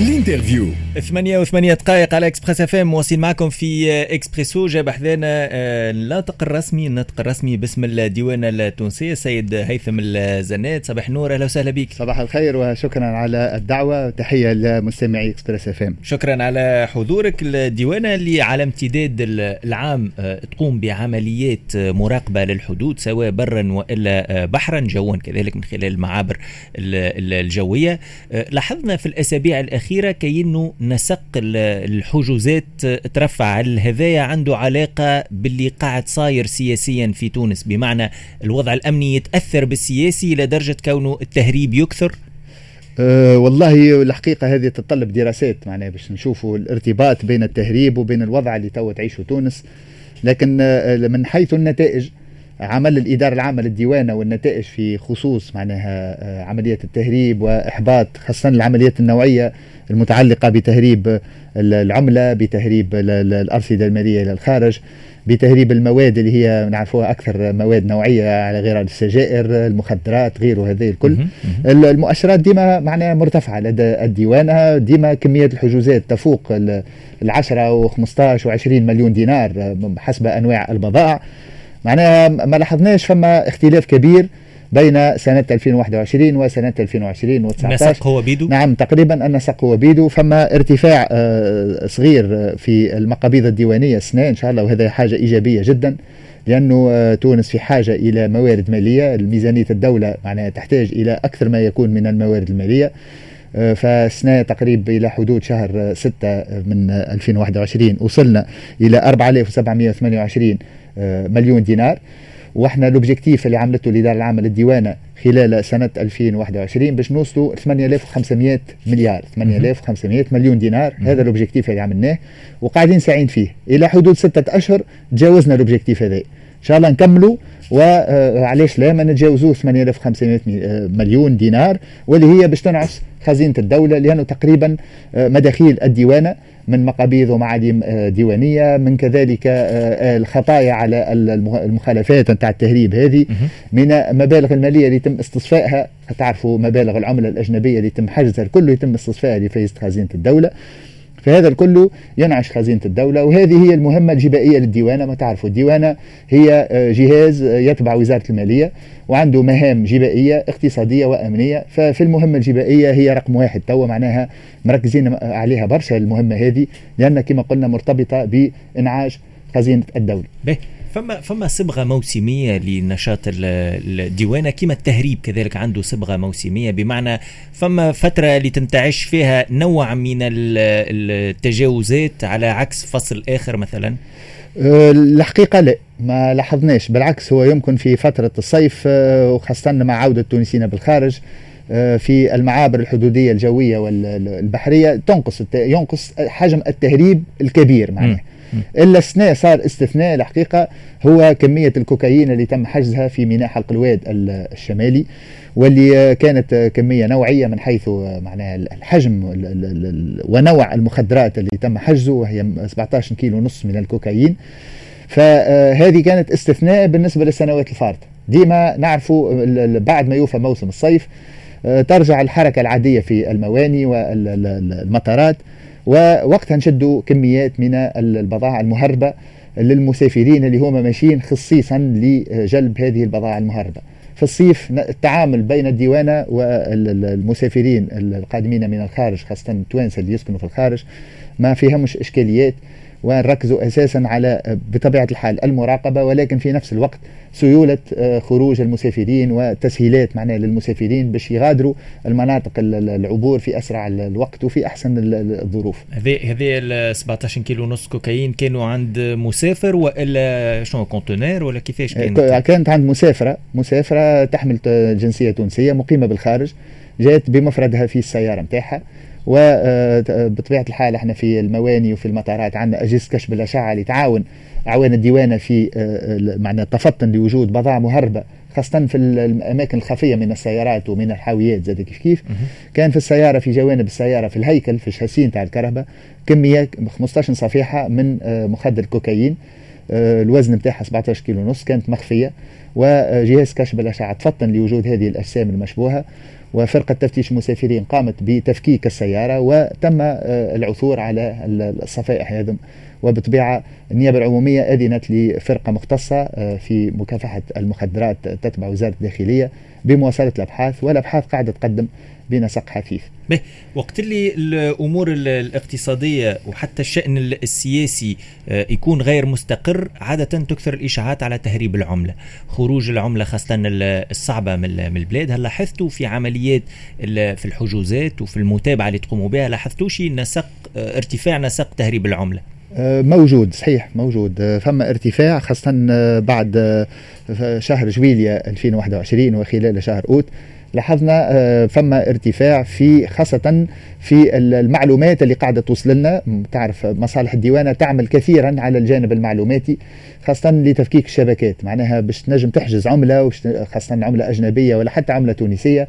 L'interview. ثمانية وثمانية دقائق على Express FM مواصلين معكم في اكسبريسو جاب حذانا آه، الناطق الرسمي الناطق الرسمي باسم الديوانة التونسية السيد هيثم الزناد صباح النور أهلا وسهلا بك. صباح الخير وشكرا على الدعوة وتحية لمستمعي اكسبريس اف ام شكرا على حضورك. الديوانة اللي على امتداد العام آه، تقوم بعمليات مراقبة للحدود سواء برا وإلا آه، بحرا جوا كذلك من خلال المعابر الجوية. لاحظنا في الأسابيع الأخيرة كأنه نسق الحجوزات ترفع هذايا عنده علاقة باللي قاعد صاير سياسيا في تونس. بمعنى الوضع الأمني يتأثر بالسياسي لدرجة كونه التهريب يكثر؟ أه والله الحقيقة هذه تتطلب دراسات معناها باش نشوفوا الارتباط بين التهريب وبين الوضع اللي توا تعيشه تونس. لكن أه من حيث النتائج عمل الإدارة العامة للديوانة والنتائج في خصوص معناها أه عملية التهريب وإحباط خاصة العمليات النوعية المتعلقة بتهريب العملة بتهريب الأرصدة المالية إلى الخارج بتهريب المواد اللي هي نعرفوها أكثر مواد نوعية على غير السجائر المخدرات غيره هذه الكل. المؤشرات ديما معناها مرتفعة لدى الديوانة ديما كمية الحجوزات تفوق العشرة و15 و20 مليون دينار حسب أنواع البضائع. معناها ما لاحظناش فما اختلاف كبير بين سنة 2021 وسنة 2020 و19 النسق هو بيدو؟ نعم تقريبا النسق هو بيدو. فما ارتفاع آه، صغير في المقابيض الديوانية السنة إن شاء الله وهذا حاجة إيجابية جدا لأنه آه، تونس في حاجة إلى موارد مالية. ميزانية الدولة معناها تحتاج إلى أكثر ما يكون من الموارد المالية. آه، فسنة تقريبا إلى حدود شهر 6 من 2021 وصلنا إلى 4728 مليون دينار. وإحنا l'objectif اللي عملته الإدارة العامة للديوانة خلال سنة 2021 باش نوصلوا 8500 مليار. 8500 مليون دينار. هذا l'objectif اللي عملناه وقاعدين ساعين فيه. إلى حدود ستة أشهر تجاوزنا l'objectif هذا. إن شاء الله نكملوا. وعليش لا؟ ما نتجاوزوه 8500 مليون دينار. واللي هي باش تنعش خزينة الدولة لأنه تقريبا آه، مداخيل الديوانة من مقابيض ومعادم آه، ديوانية من كذلك آه، الخطايا على المخالفات نتاع التهريب هذه من مبالغ المالية اللي يتم استصفائها. تعرفوا مبالغ العمله الأجنبية اللي يتم حجزها كله يتم استصفائها لفيزة خزينة الدولة. فهذا الكل ينعش خزينة الدولة وهذه هي المهمة الجبائية للديوانة. ما تعرفوا الديوانة هي آه، جهاز يتبع وزارة المالية وعنده مهام جبائية اقتصادية وأمنية. ففي المهمة الجبائية هي رقم واحد توا معناها مركزين عليها برشا المهمة هذه لأن كما قلنا مرتبطة بإنعاش خزينة الدولة. فما فما صبغه موسمية لنشاط الديوانة كما التهريب كذلك عنده صبغه موسمية بمعنى فما فترة اللي تنتعش فيها نوع من التجاوزات على عكس فصل آخر مثلا؟ أه، الحقيقة لا ما لاحظناش بالعكس هو يمكن في فترة الصيف أه، وخاصة مع عودة التونسيين بالخارج أه، في المعابر الحدودية الجوية والبحرية تنقص ينقص حجم التهريب الكبير معناه إلا استثناء صار استثناء الحقيقة هو كمية الكوكايين اللي تم حجزها في ميناء حلق الواد الشمالي واللي كانت كمية نوعية من حيث معناها الحجم ونوع المخدرات اللي تم حجزه وهي 17 كيلو ونص من الكوكايين. فهذه كانت استثناء بالنسبة للسنوات الفارطة. ديما نعرفوا بعد ما يوفى موسم الصيف ترجع الحركة العادية في المواني والمطارات. ووقتها نشدوا كميات من البضائع المهربة للمسافرين اللي هما ماشيين خصيصا لجلب هذه البضائع المهربة. في الصيف التعامل بين الديوانة والمسافرين القادمين من الخارج خاصة التوانسة اللي يسكنوا في الخارج ما فيهمش إشكاليات. ونركزوا أساسا على بطبيعة الحال المراقبة ولكن في نفس الوقت سيولة آه، خروج المسافرين وتسهيلات معناها للمسافرين باش يغادروا المناطق العبور في أسرع الوقت وفي أحسن الظروف. هذه هذه ال 17 كيلو ونص كوكايين كانوا عند مسافر وإلا شنو كونتينر ولا كيفاش كانت؟ كانت عند مسافرة مسافرة تحمل جنسية تونسية مقيمة بالخارج جاءت بمفردها في السيارة نتاعها وبطبيعة الحال إحنا في المواني وفي المطارات عندنا أجهزة كشف الأشعة اللي تعاون اعوان الديوانه في آه، معنى التفطن لوجود بضائع مهربة خاصة في الأماكن الخفية من السيارات ومن الحاويات زاد كيف كيف كان في السيارة في جوانب السيارة في الهيكل في الشاسين تاع الكهرباء كمية 15 صفيحة من آه، مخدر كوكايين. آه، الوزن نتاعها 17 كيلو ونص كانت مخفية. وجهاز كشف الأشعة تفطن لوجود هذه الأجسام المشبوهة. وفرقة تفتيش المسافرين قامت بتفكيك السيارة وتم العثور على الصفائح هذم وبطبيعة النيابة العمومية أذنت لفرقة مختصة في مكافحة المخدرات تتبع وزارة الداخلية بمواصلة الأبحاث والأبحاث قاعدة تقدم بنسق حثيث. به وقت اللي الأمور الاقتصادية وحتى الشأن السياسي آه، يكون غير مستقر عادة تكثر الإشاعات على تهريب العملة. خروج العملة خاصة الصعبة من البلاد. هل لاحظتوا في عمليات في الحجوزات وفي المتابعة اللي تقوموا بها لاحظتوا شيء نسق آه، ارتفاع نسق تهريب العملة؟ آه، موجود صحيح موجود. فما ارتفاع خاصة بعد شهر جويليا 2021 وخلال شهر أوت لاحظنا آه، فما ارتفاع في خاصة في المعلومات اللي قاعدة توصل لنا. تعرف مصالح الديوانة تعمل كثيرا على الجانب المعلوماتي خاصة لتفكيك الشبكات. معناها باش تنجم تحجز عملة خاصة عملة أجنبية ولا حتى عملة تونسية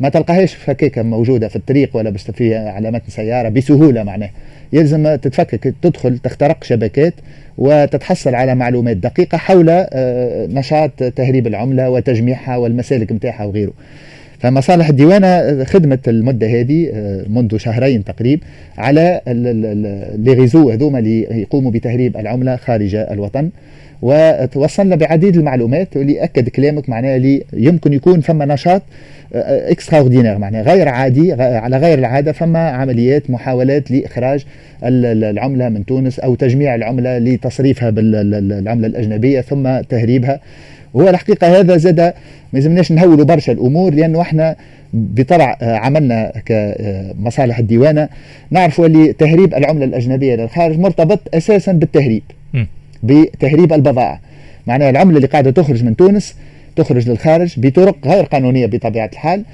ما تلقاهاش فكيكة موجودة في الطريق ولا باش في علامات سيارة بسهولة معناها. يلزم تتفكك تدخل تخترق شبكات وتتحصل على معلومات دقيقة حول آه، نشاط تهريب العملة وتجميعها والمسالك متاعها وغيره. فمصالح الديوانة خدمت المدة هذه آه، منذ شهرين تقريبا على لي ريزو هذوما اللي يقوموا بتهريب العملة خارج الوطن. وتوصلنا بعديد المعلومات واللي أكد كلامك معناها اللي يمكن يكون فما نشاط اكستراوردينير معناها غير عادي على غير العادة فما عمليات محاولات لإخراج العملة من تونس أو تجميع العملة لتصريفها بالعمله الأجنبية ثم تهريبها. وهو الحقيقة هذا زاد ما يلزمناش نهولوا برشا الأمور لأنه إحنا بطبع آه، عملنا كمصالح الديوانة نعرفوا اللي تهريب العملة الأجنبية للخارج مرتبط أساسا بالتهريب. بتهريب البضائع. معناها العملة اللي قاعدة تخرج من تونس تخرج للخارج بطرق غير قانونية بطبيعة الحال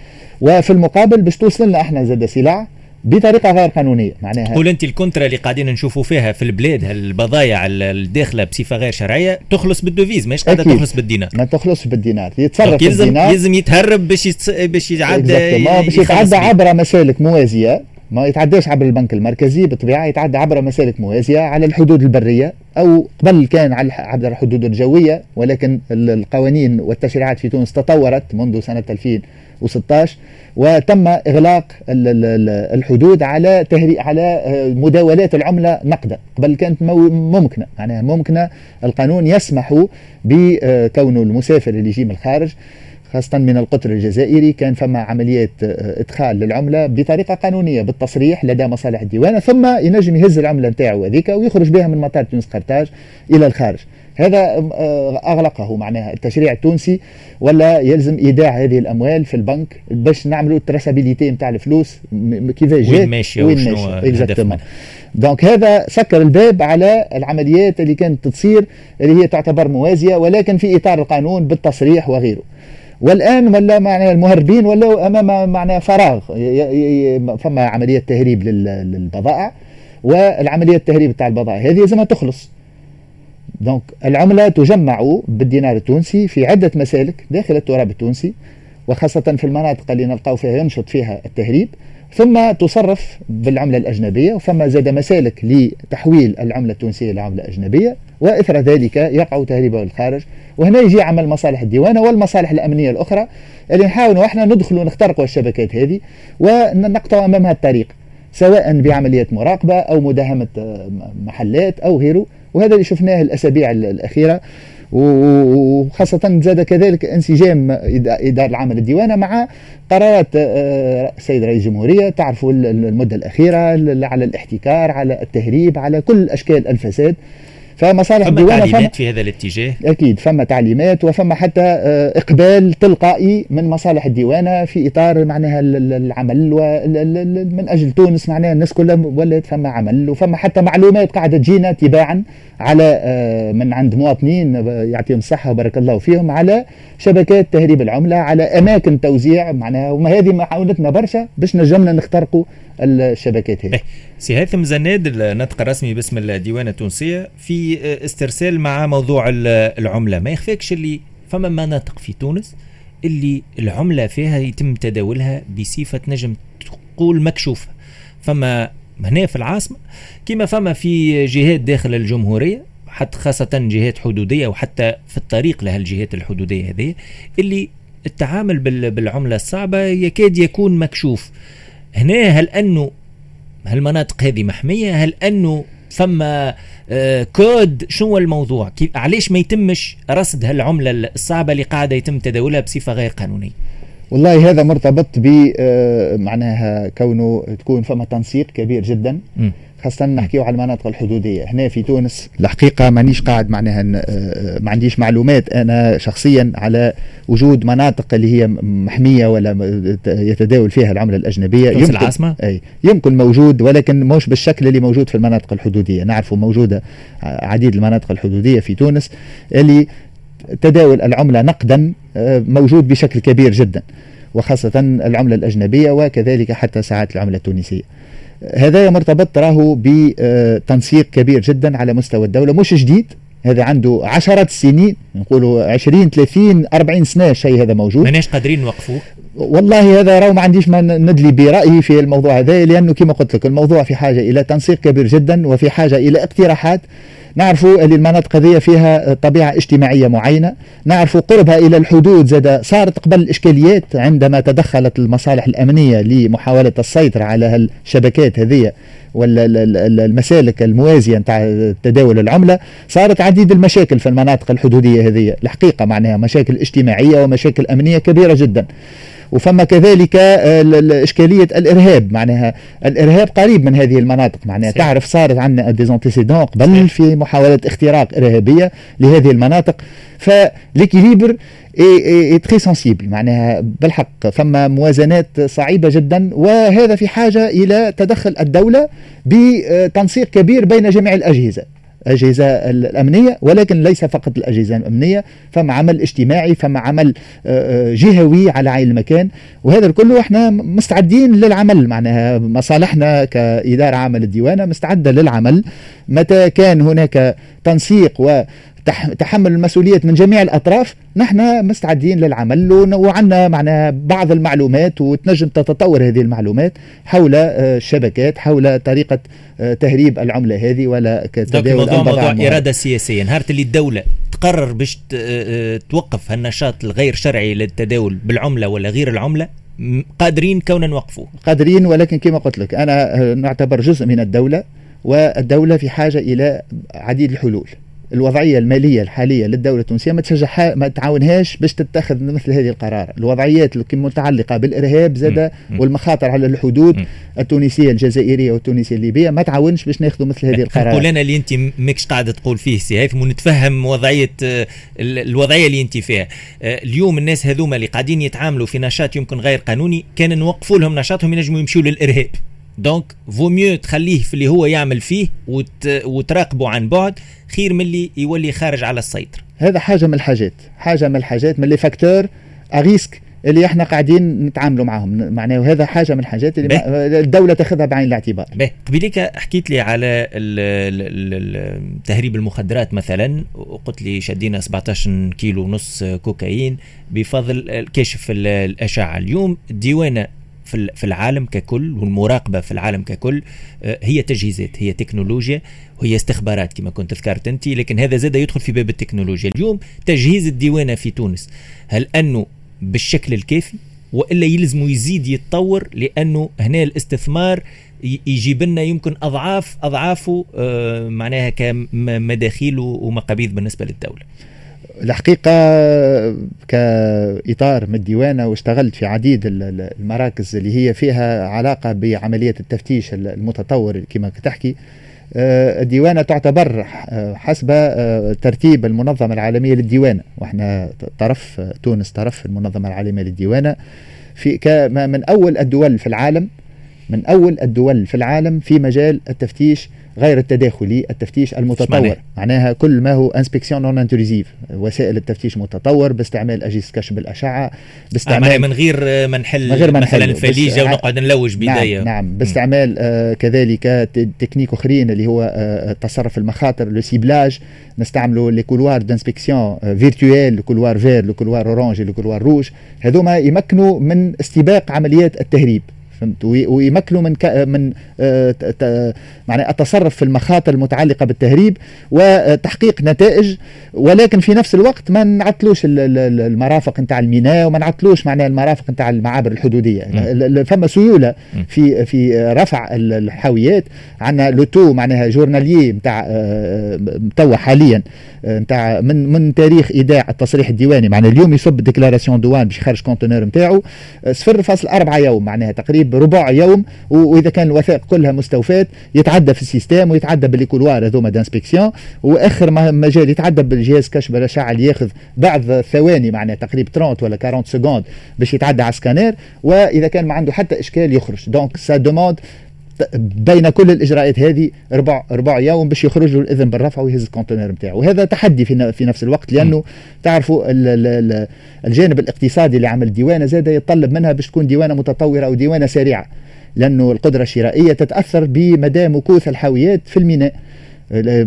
وفي المقابل باش توصل لنا إحنا زاد سلع بطريقة غير قانونية. معناها تقول انت الكونترا اللي قاعدين نشوفوا فيها في البلاد البضائع الداخلة بصفة غير شرعية تخلص بال devise ماهيش قاعدة تخلص بالدينار. ما تخلصش بالدينار يتصرف يلزم بالدينار. يلزم يتهرب باش يتص... باش يتعدى باش يتعدى عبر مسالك موازية. ما يتعداش عبر البنك المركزي بالطبيعة يتعدى عبر مسالك موازية على الحدود البرية أو قبل كان على عبر الحدود الجويه ولكن القوانين والتشريعات في تونس تطورت منذ سنة 2016 وتم إغلاق الحدود على تهري على آه، مداولات العملة نقدا. قبل كانت ممكنة. معناها ممكنة القانون يسمح بكون المسافر اللي يجي من الخارج خاصة من القطر الجزائري كان فما عمليات آه، إدخال للعملة بطريقة قانونية بالتصريح لدى مصالح الديوانة ثم ينجم يهز العملة نتاعو هذيك ويخرج بها من مطار تونس قرطاج إلى الخارج. هذا آه، أغلقه معناها التشريع التونسي ولا يلزم إيداع هذه الأموال في البنك باش نعملوا ال traçabilité نتاع الفلوس كيفاش جات وين ماشية وين ماشية. donc هذا سكر الباب على العمليات اللي كانت تصير اللي هي تعتبر موازية ولكن في إطار القانون بالتصريح وغيره. والآن ولا معناها المهربين ولاو أمام معناها فراغ فما عملية تهريب للبضائع والعملية التهريب تاع البضائع هذه لازمها تخلص. donc العملة تجمع بالدينار التونسي في عدة مسالك داخل التراب التونسي وخاصة في المناطق اللي نلقاو فيها ينشط فيها التهريب ثم تصرف بالعملة الأجنبية وفما زاد مسالك لتحويل العملة التونسية لعملة أجنبية وإثر ذلك يقع تهريبه للخارج. وهنا يجي عمل مصالح الديوانة والمصالح الأمنية الأخرى اللي نحاولوا إحنا ندخلوا نخترقوا الشبكات هذه ونقطع أمامها الطريق سواء بعمليات مراقبة أو مداهمة محلات أو غيره. وهذا اللي شفناه الأسابيع الأخيرة. وخاصة زاد كذلك انسجام إدارة العمل الديوانة مع قرارات آه، السيد رئيس الجمهورية. تعرفوا المدة الأخيرة على الاحتكار على التهريب على كل أشكال الفساد. فمصالح الديوانه تعليمات في هذا الاتجاه أكيد فما تعليمات وفما حتى آه، إقبال تلقائي من مصالح الديوانة في إطار معناها العمل من أجل تونس معناها الناس كلها ولات فما عمل وفما حتى معلومات قاعدة تجينا تباعا على آه، من عند مواطنين يعطيهم الصحة وبارك الله فيهم على شبكات تهريب العملة على أماكن توزيع معناها وما هذه محاولتنا برشا باش نجمنا نخترقوا الشبكات هذه. سي هيثم زناد النطق الرسمي باسم الديوانة التونسية في استرسال مع موضوع العملة. ما يخفاكش اللي فما مناطق في تونس اللي العملة فيها يتم تداولها بصفة نجم تقول مكشوفة. فما هنا في العاصمة كما فما في جهات داخل الجمهورية حتى خاصة جهات حدودية وحتى في الطريق لهالجهات الحدودية هذه اللي التعامل بالعملة الصعبة يكاد يكون مكشوف. هنا هل انه هالمناطق هذه محمية؟ هل أنه ثم آه، كود شنو الموضوع؟ علاش ما يتمش رصد هالعملة الصعبة اللي قاعدة يتم تداولها بصفة غير قانونية؟ والله هذا مرتبط ب آه، معناها كونه تكون فما تنسيق كبير جدا م. خاصة نحكيو على المناطق الحدودية هنا في تونس الحقيقة مانيش قاعد معناها آه، ما عنديش معلومات أنا شخصيا على وجود مناطق اللي هي محمية ولا يتداول فيها العملة الأجنبية يمكن العاصمة؟ أي يمكن موجود ولكن مش بالشكل اللي موجود في المناطق الحدودية نعرفه موجودة عديد المناطق الحدودية في تونس اللي تداول العملة نقدا آه، موجود بشكل كبير جدا وخاصة العملة الأجنبية وكذلك حتى ساعات العملة التونسية. هذا مرتبط راهو بتنسيق كبير جدا على مستوى الدولة مش جديد هذا عنده عشرات السنين نقولوا 20 30 40 سنة الشيء هذا موجود. ماناش قادرين نوقفوه والله هذا راهو ما عنديش ما ندلي برأيي في الموضوع هذا لأنه كما قلت لك الموضوع في حاجة إلى تنسيق كبير جدا وفي حاجة إلى اقتراحات. نعرفوا أن المناطق هذه فيها طبيعة اجتماعية معينة نعرفوا قربها إلى الحدود زاد صارت قبل الإشكاليات عندما تدخلت المصالح الأمنية لمحاولة السيطرة على الشبكات هذه والمسالك الموازية نتاع تداول العملة صارت عديد المشاكل في المناطق الحدودية هذه الحقيقة معناها مشاكل اجتماعية ومشاكل أمنية كبيرة جدا. وفما كذلك آه، إشكالية الإرهاب. معناها الإرهاب قريب من هذه المناطق. معناها سي. تعرف صارت عندنا des antécédents قبل في محاولة اختراق إرهابية لهذه المناطق. فال équilibre est très sensible معناها بالحق فما موازنات صعيبة جدا. وهذا في حاجة إلى تدخل الدولة بتنسيق كبير بين جميع الأجهزة. الأجهزة الأمنية ولكن ليس فقط الأجهزة الأمنية فما عمل اجتماعي فما عمل آه، آه، جهوي على عين المكان. وهذا الكل إحنا مستعدين للعمل معناها مصالحنا كإدارة عامة للديوانة مستعدة للعمل. متى كان هناك تنسيق و تحمل المسؤولية من جميع الأطراف. نحن مستعدين للعمل وعندنا معنا بعض المعلومات وتنجم تتطور هذه المعلومات حول آه، الشبكات حول طريقة آه، تهريب العملة هذه ولا تداول موضوع, موضوع إرادة سياسية. نهار اللي الدولة تقرر باش آه، توقف هالنشاط الغير شرعي للتداول بالعملة ولا غير العملة قادرين كونا نوقفوه. قادرين ولكن كما قلت لك أنا نعتبر جزء من الدولة والدولة في حاجة إلى عديد الحلول. الوضعية المالية الحالية للدولة التونسية ما تشجعها ما تعاونهاش باش تتخذ مثل هذه القرار. الوضعيات المتعلقه بالإرهاب زاد والمخاطر على الحدود التونسية الجزائرية والتونسية الليبية ما تعاونش باش ناخذوا مثل هذه القرارات قول لنا اللي أنت ماكش قاعدة تقول فيه سي هيثم ونتفهم وضعية آه، الوضعية اللي أنت فيها. آه، اليوم الناس هذوما اللي قاعدين يتعاملوا في نشاط يمكن غير قانوني كان نوقفوا لهم نشاطهم ينجموا يمشوا للإرهاب. donc vaut mieux تخليه في اللي هو يعمل فيه وت... وتراقبه عن بعد خير من اللي يولي خارج على السيطرة. هذا حاجة من الحاجات حاجة من الحاجات من les facteurs à risque اللي إحنا قاعدين نتعاملوا معهم. معناه هذا حاجة من الحاجات اللي. الدولة تاخذها بعين الاعتبار. به قبيليك حكيت لي على تهريب المخدرات مثلا وقلت لي شدينا 17 كيلو ونص كوكايين بفضل كشف الأشعة. اليوم الديوانة في العالم ككل والمراقبة في العالم ككل آه، هي تجهيزات هي تكنولوجيا وهي استخبارات كما كنت ذكرت أنت لكن هذا زاد يدخل في باب التكنولوجيا. اليوم تجهيز الديوانة في تونس هل أنه بالشكل الكافي؟ وإلا يلزم يزيد يتطور لأنه هنا الاستثمار يجيب لنا يمكن اضعاف اضعافه آه، معناها كمداخيل ومقابيض بالنسبة للدولة. الحقيقة كإطار من الديوانة واشتغلت في عديد المراكز اللي هي فيها علاقة بعملية التفتيش المتطور كما تحكي. آه، الديوانة تعتبر آه، حسب آه، ترتيب المنظمة العالمية للديوانة. وإحنا طرف تونس طرف المنظمة العالمية للديوانة. في من أول الدول في العالم من أول الدول في العالم في مجال التفتيش غير التداخلي التفتيش المتطور. معناها كل ما هو inspection non intrusive وسائل التفتيش متطور باستعمال أجهزة كشف الاشعه باستعمال آه من غير ما نحل من غير ما مثلا الفليجه ونقعد نلوج بدايه نعم, نعم. باستعمال آه كذلك techniques أخرين اللي هو آه تصرف المخاطر le ciblage نستعملوا les couloirs d'inspection virtuels le couloir vert le couloir orange le couloir rouge هذوما يمكنوا من استباق عمليات التهريب. فهمت؟ ويمكنوا من من آه، معنى التصرف في المخاطر المتعلقة بالتهريب وتحقيق نتائج ولكن في نفس الوقت ما نعطلوش المرافق نتاع الميناء وما نعطلوش معناها المرافق نتاع المعابر الحدودية. فما سيولة في في رفع الحاويات عندنا لوتو معناها جورناليي نتاع آه، توا حاليا نتاع من من تاريخ إيداع التصريح الديواني. معناها اليوم يصب déclaration douane باش يخرج conteneur نتاعو 0.4 يوم معناها تقريبا. ربع يوم وإذا كان الوثائق كلها مستوفاة يتعدى في ال système ويتعدى بال couloir هذوما d'inspection وآخر مجال يتعدى بالجهاز كشف الأشعة اللي ياخذ بعض ثواني معناها تقريبا 30 ولا 40 secondes باش يتعدى على السكانير وإذا كان ما عنده حتى إشكال يخرج. donc ça demande بين كل الإجراءات هذه ربع ربع يوم باش يخرج له الإذن بالرفع ويهز ال conteneur نتاعو. وهذا تحدي في في نفس الوقت لأنه تعرفوا الجانب الاقتصادي اللي عمل ديوانه زاد يتطلب منها باش تكون ديوانة متطورة أو ديوانة سريعة لأنه القدرة الشرائية تتأثر بمدى مكوث الحاويات في الميناء.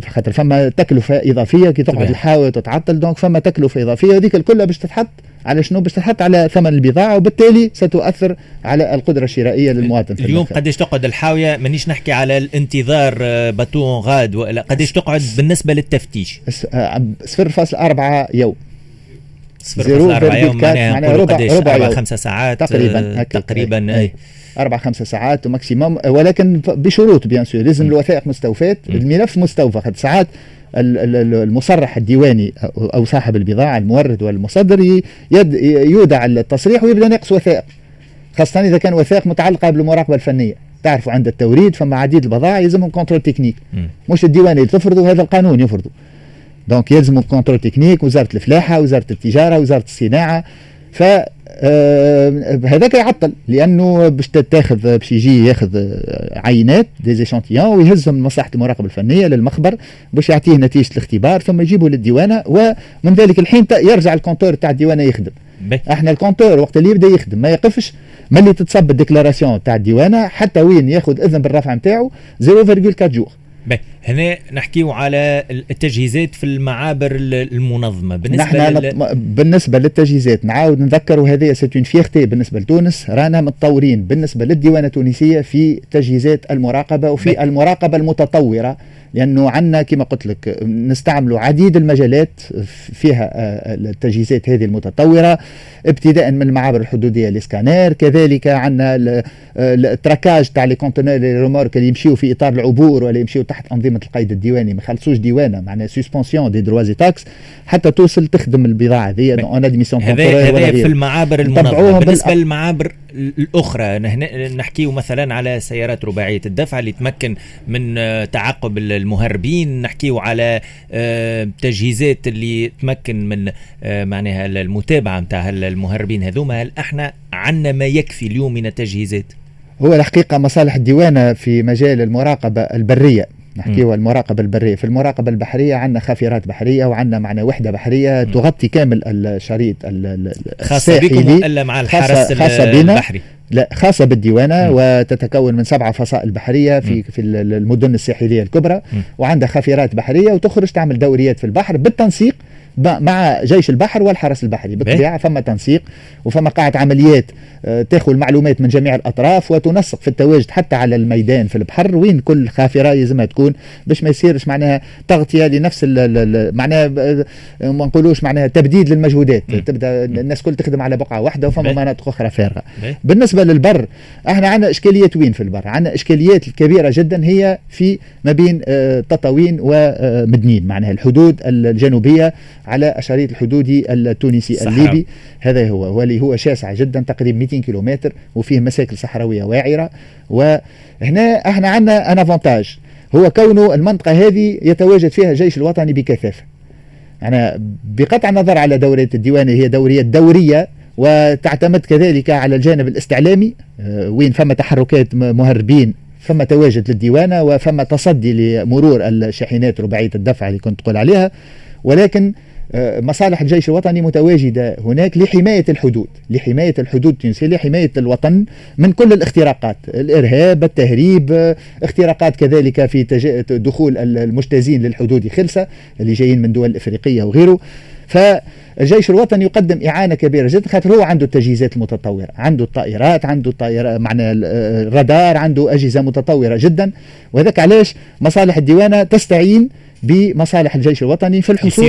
خاطر فما تكلفة إضافية كي تقعد الحاوية تتعطل donc فما تكلفة إضافية هذيك الكل باش تتحط على شنو؟ باش تحط على ثمن البضاعة وبالتالي ستؤثر على القدرة الشرائية للمواطن اليوم قديش تقعد الحاوية؟ مانيش نحكي على الانتظار آه، bateau en rade ولا قديش تقعد بالنسبة للتفتيش؟ 0.4 آه، يوم. 0.4 يوم معناها ربع ربع خمسة ساعات تقريبا آه، تقريبا أي. أربع خمسة ساعات و maximum ولكن بشروط bien sûr. لازم الوثائق مستوفاه الملف مستوفى. ساعات المصرح الديواني أو صاحب البضاعة المورد والمصدر يودع التصريح ويبدأ ناقص وثائق. خاصة إذا كان وثائق متعلقة بالمراقبة الفنية. تعرفوا عند التوريد فما عديد البضائع يلزمهم contrôle technique. مش الديواني اللي تفرضوا هذا القانون يفرضوا donc يلزموا contrôle technique وزارة الفلاحة وزارة التجارة وزارة الصناعة. ف آه هذاك يعطل لأنه باش تاخذ باش يجي ياخذ عينات des échantillons ويهزهم من مصلحه المراقبة الفنية للمخبر باش يعطيه نتيجة الاختبار ثم يجيبه للديوانة ومن ذلك الحين يرجع ال compteur تاع الديوانة يخدم بي. إحنا ال compteur وقت اللي يبدأ يخدم ما يقفش ملي تتصب ال déclaration تاع الديوانة حتى وين ياخذ إذن بالرفع نتاعو 0.4 jour. هنا نحكيو على التجهيزات في المعابر المنظمة بالنسبة نحن لل... بالنسبة للتجهيزات نعاود نذكر وهذه c'est une vérité بالنسبة لتونس رانا متطورين بالنسبة للديوانة التونسية في تجهيزات المراقبة وفي بي. المراقبة المتطورة لأنه عندنا كما قلت لك نستعملوا عديد المجالات فيها آه، التجهيزات هذه المتطورة ابتداء من المعابر الحدودية الاسكانير كذلك عندنا آه، ال traçage تاع les conteneurs لي اللي يمشيو في إطار العبور ولا يمشيو تحت أنظمة القيد الديواني ما يخلصوش ديوانة معناها suspension des droits et taxes حتى توصل تخدم البضاعة هذه en admission هذا في المعابر المنظمة. بالنسبة للمعابر الأخرى نحكيو مثلا على سيارات رباعية الدفع اللي تمكن من آه، تعقب المهربين نحكيو على آه، تجهيزات اللي تمكن من آه، معناها المتابعة نتاع المهربين هذوما. هل إحنا عندنا ما يكفي اليوم من التجهيزات؟ هو الحقيقة مصالح الديوانة في مجال المراقبة البرية. نحكيو المراقبة البرية في المراقبة البحرية عندنا خافرات بحرية وعندنا معنا وحدة بحرية. تغطي كامل الشريط خاصة بكم ولا مع الحرس خاصة بنا البحري لا خاصة بالديوانة م. وتتكون من سبعة فصائل بحرية في م. في المدن الساحلية الكبرى م. وعندها خافرات بحرية وتخرج تعمل دوريات في البحر بالتنسيق مع جيش البحر والحرس البحري بالطبيعه فما تنسيق وفما قاعدة عمليات آه، تاخذ المعلومات من جميع الأطراف وتنسق في التواجد حتى على الميدان في البحر. وين كل خافرة لازمها تكون؟ باش ما يصيرش معناها تغطية لنفس معناها آه، ما نقولوش معناها تبديد للمجهودات. تبدأ الناس كل تخدم على بقعة واحدة وفما مناطق أخرى فارغة. بالنسبة للبر إحنا عندنا إشكاليات وين في البر؟ عندنا إشكاليات كبيرة جدا هي في ما بين آه، تطاوين ومدنين معناها الحدود الجنوبية على الشريط الحدودي التونسي. الليبي. هذا هو. واللي هو شاسع جدا تقريبا 200 كيلومتر وفيه مساكل صحراوية واعرة. وهنا إحنا عندنا ان افونتاج هو كونه المنطقة هذه يتواجد فيها الجيش الوطني بكثافة. يعني بقطع النظر على دورية الديوانية هي دوريات دورية وتعتمد كذلك على الجانب الاستعلامي. آه، وين فما تحركات مهربين فما تواجد للديوانة وفما تصدي لمرور الشاحنات رباعية الدفع اللي كنت تقول عليها. ولكن مصالح الجيش الوطني متواجدة هناك لحماية الحدود لحماية الحدود التونسية لحماية الوطن من كل الاختراقات الإرهاب التهريب آه، اختراقات كذلك في دخول المجتازين للحدود خلسة اللي جايين من دول إفريقية وغيره. فالجيش الوطني يقدم إعانة كبيرة جدا خاطر هو عنده التجهيزات المتطورة عنده الطائرات عنده الطائرات معنى الرادار عنده أجهزة متطورة جدا. وذلك علاش مصالح الديوانة تستعين بمصالح الجيش الوطني في الحصول.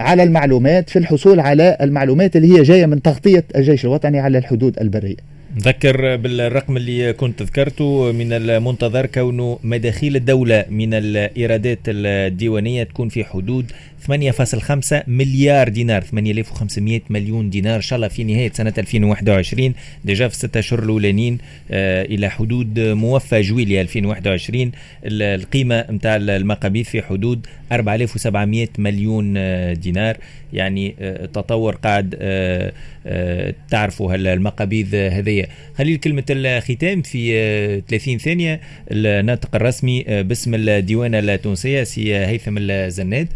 على المعلومات في الحصول على المعلومات اللي هي جاية من تغطية الجيش الوطني على الحدود البرية نذكر بالرقم اللي كنت ذكرته من المنتظر كونه مداخيل الدولة من الإيرادات الديوانية تكون في حدود 8.5 مليار دينار 8500 مليون دينار. إن شاء الله في نهاية سنة 2021 déjà في الست اشهر الأولانيين آه إلى حدود موفى جويلية 2021 القيمة نتاع المقابيض في حدود 4700 مليون آه دينار. يعني تطور قاعد آه آه تعرفوا المقابيض هذيا. خليل كلمة الختام في 30 آه، ثانية. الناطق الرسمي باسم الديوانة التونسية سي هيثم الزناد.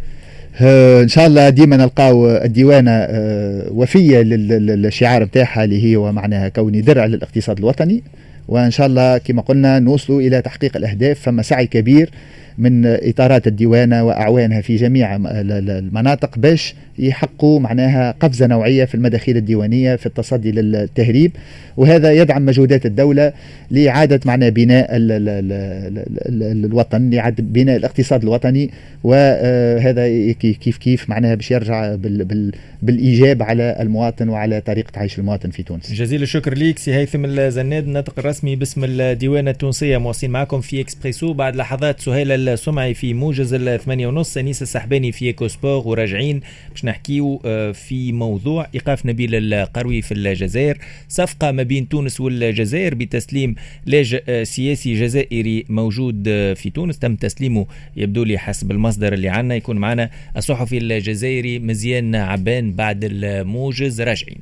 إن شاء الله ديما نلقاو الديوانة آه، وفية للشعار نتاعها اللي هي معناها كوني درع للاقتصاد الوطني. وإن شاء الله كما قلنا نوصلوا إلى تحقيق الأهداف فما سعي كبير من إطارات الديوانة وأعوانها في جميع المناطق باش يحققوا معناها قفزة نوعية في المداخيل الديوانية في التصدي للتهريب. وهذا يدعم مجهودات الدولة لإعادة معناها بناء الوطن لإعادة بناء الاقتصاد الوطني. وهذا كيف كيف معناها باش يرجع بالإيجاب على المواطن وعلى طريقة عيش المواطن في تونس. جزيل الشكر ليك سي هيثم الزناد. الناطق الرسمي باسم الديوانة التونسية. مواصلين معكم في إكسبريسو. بعد لحظات السمعي في موجز الثمانية ونص. أنيس السحباني في ايكو سبور وراجعين. باش نحكيو آه، في موضوع إيقاف نبيل القروي في الجزائر. صفقة ما بين تونس والجزائر بتسليم لاجئ آه، سياسي جزائري موجود آه، في تونس. تم تسليمه يبدو لي حسب المصدر اللي عندنا يكون معنا الصحفي الجزائري مزيان عبان بعد الموجز. راجعين.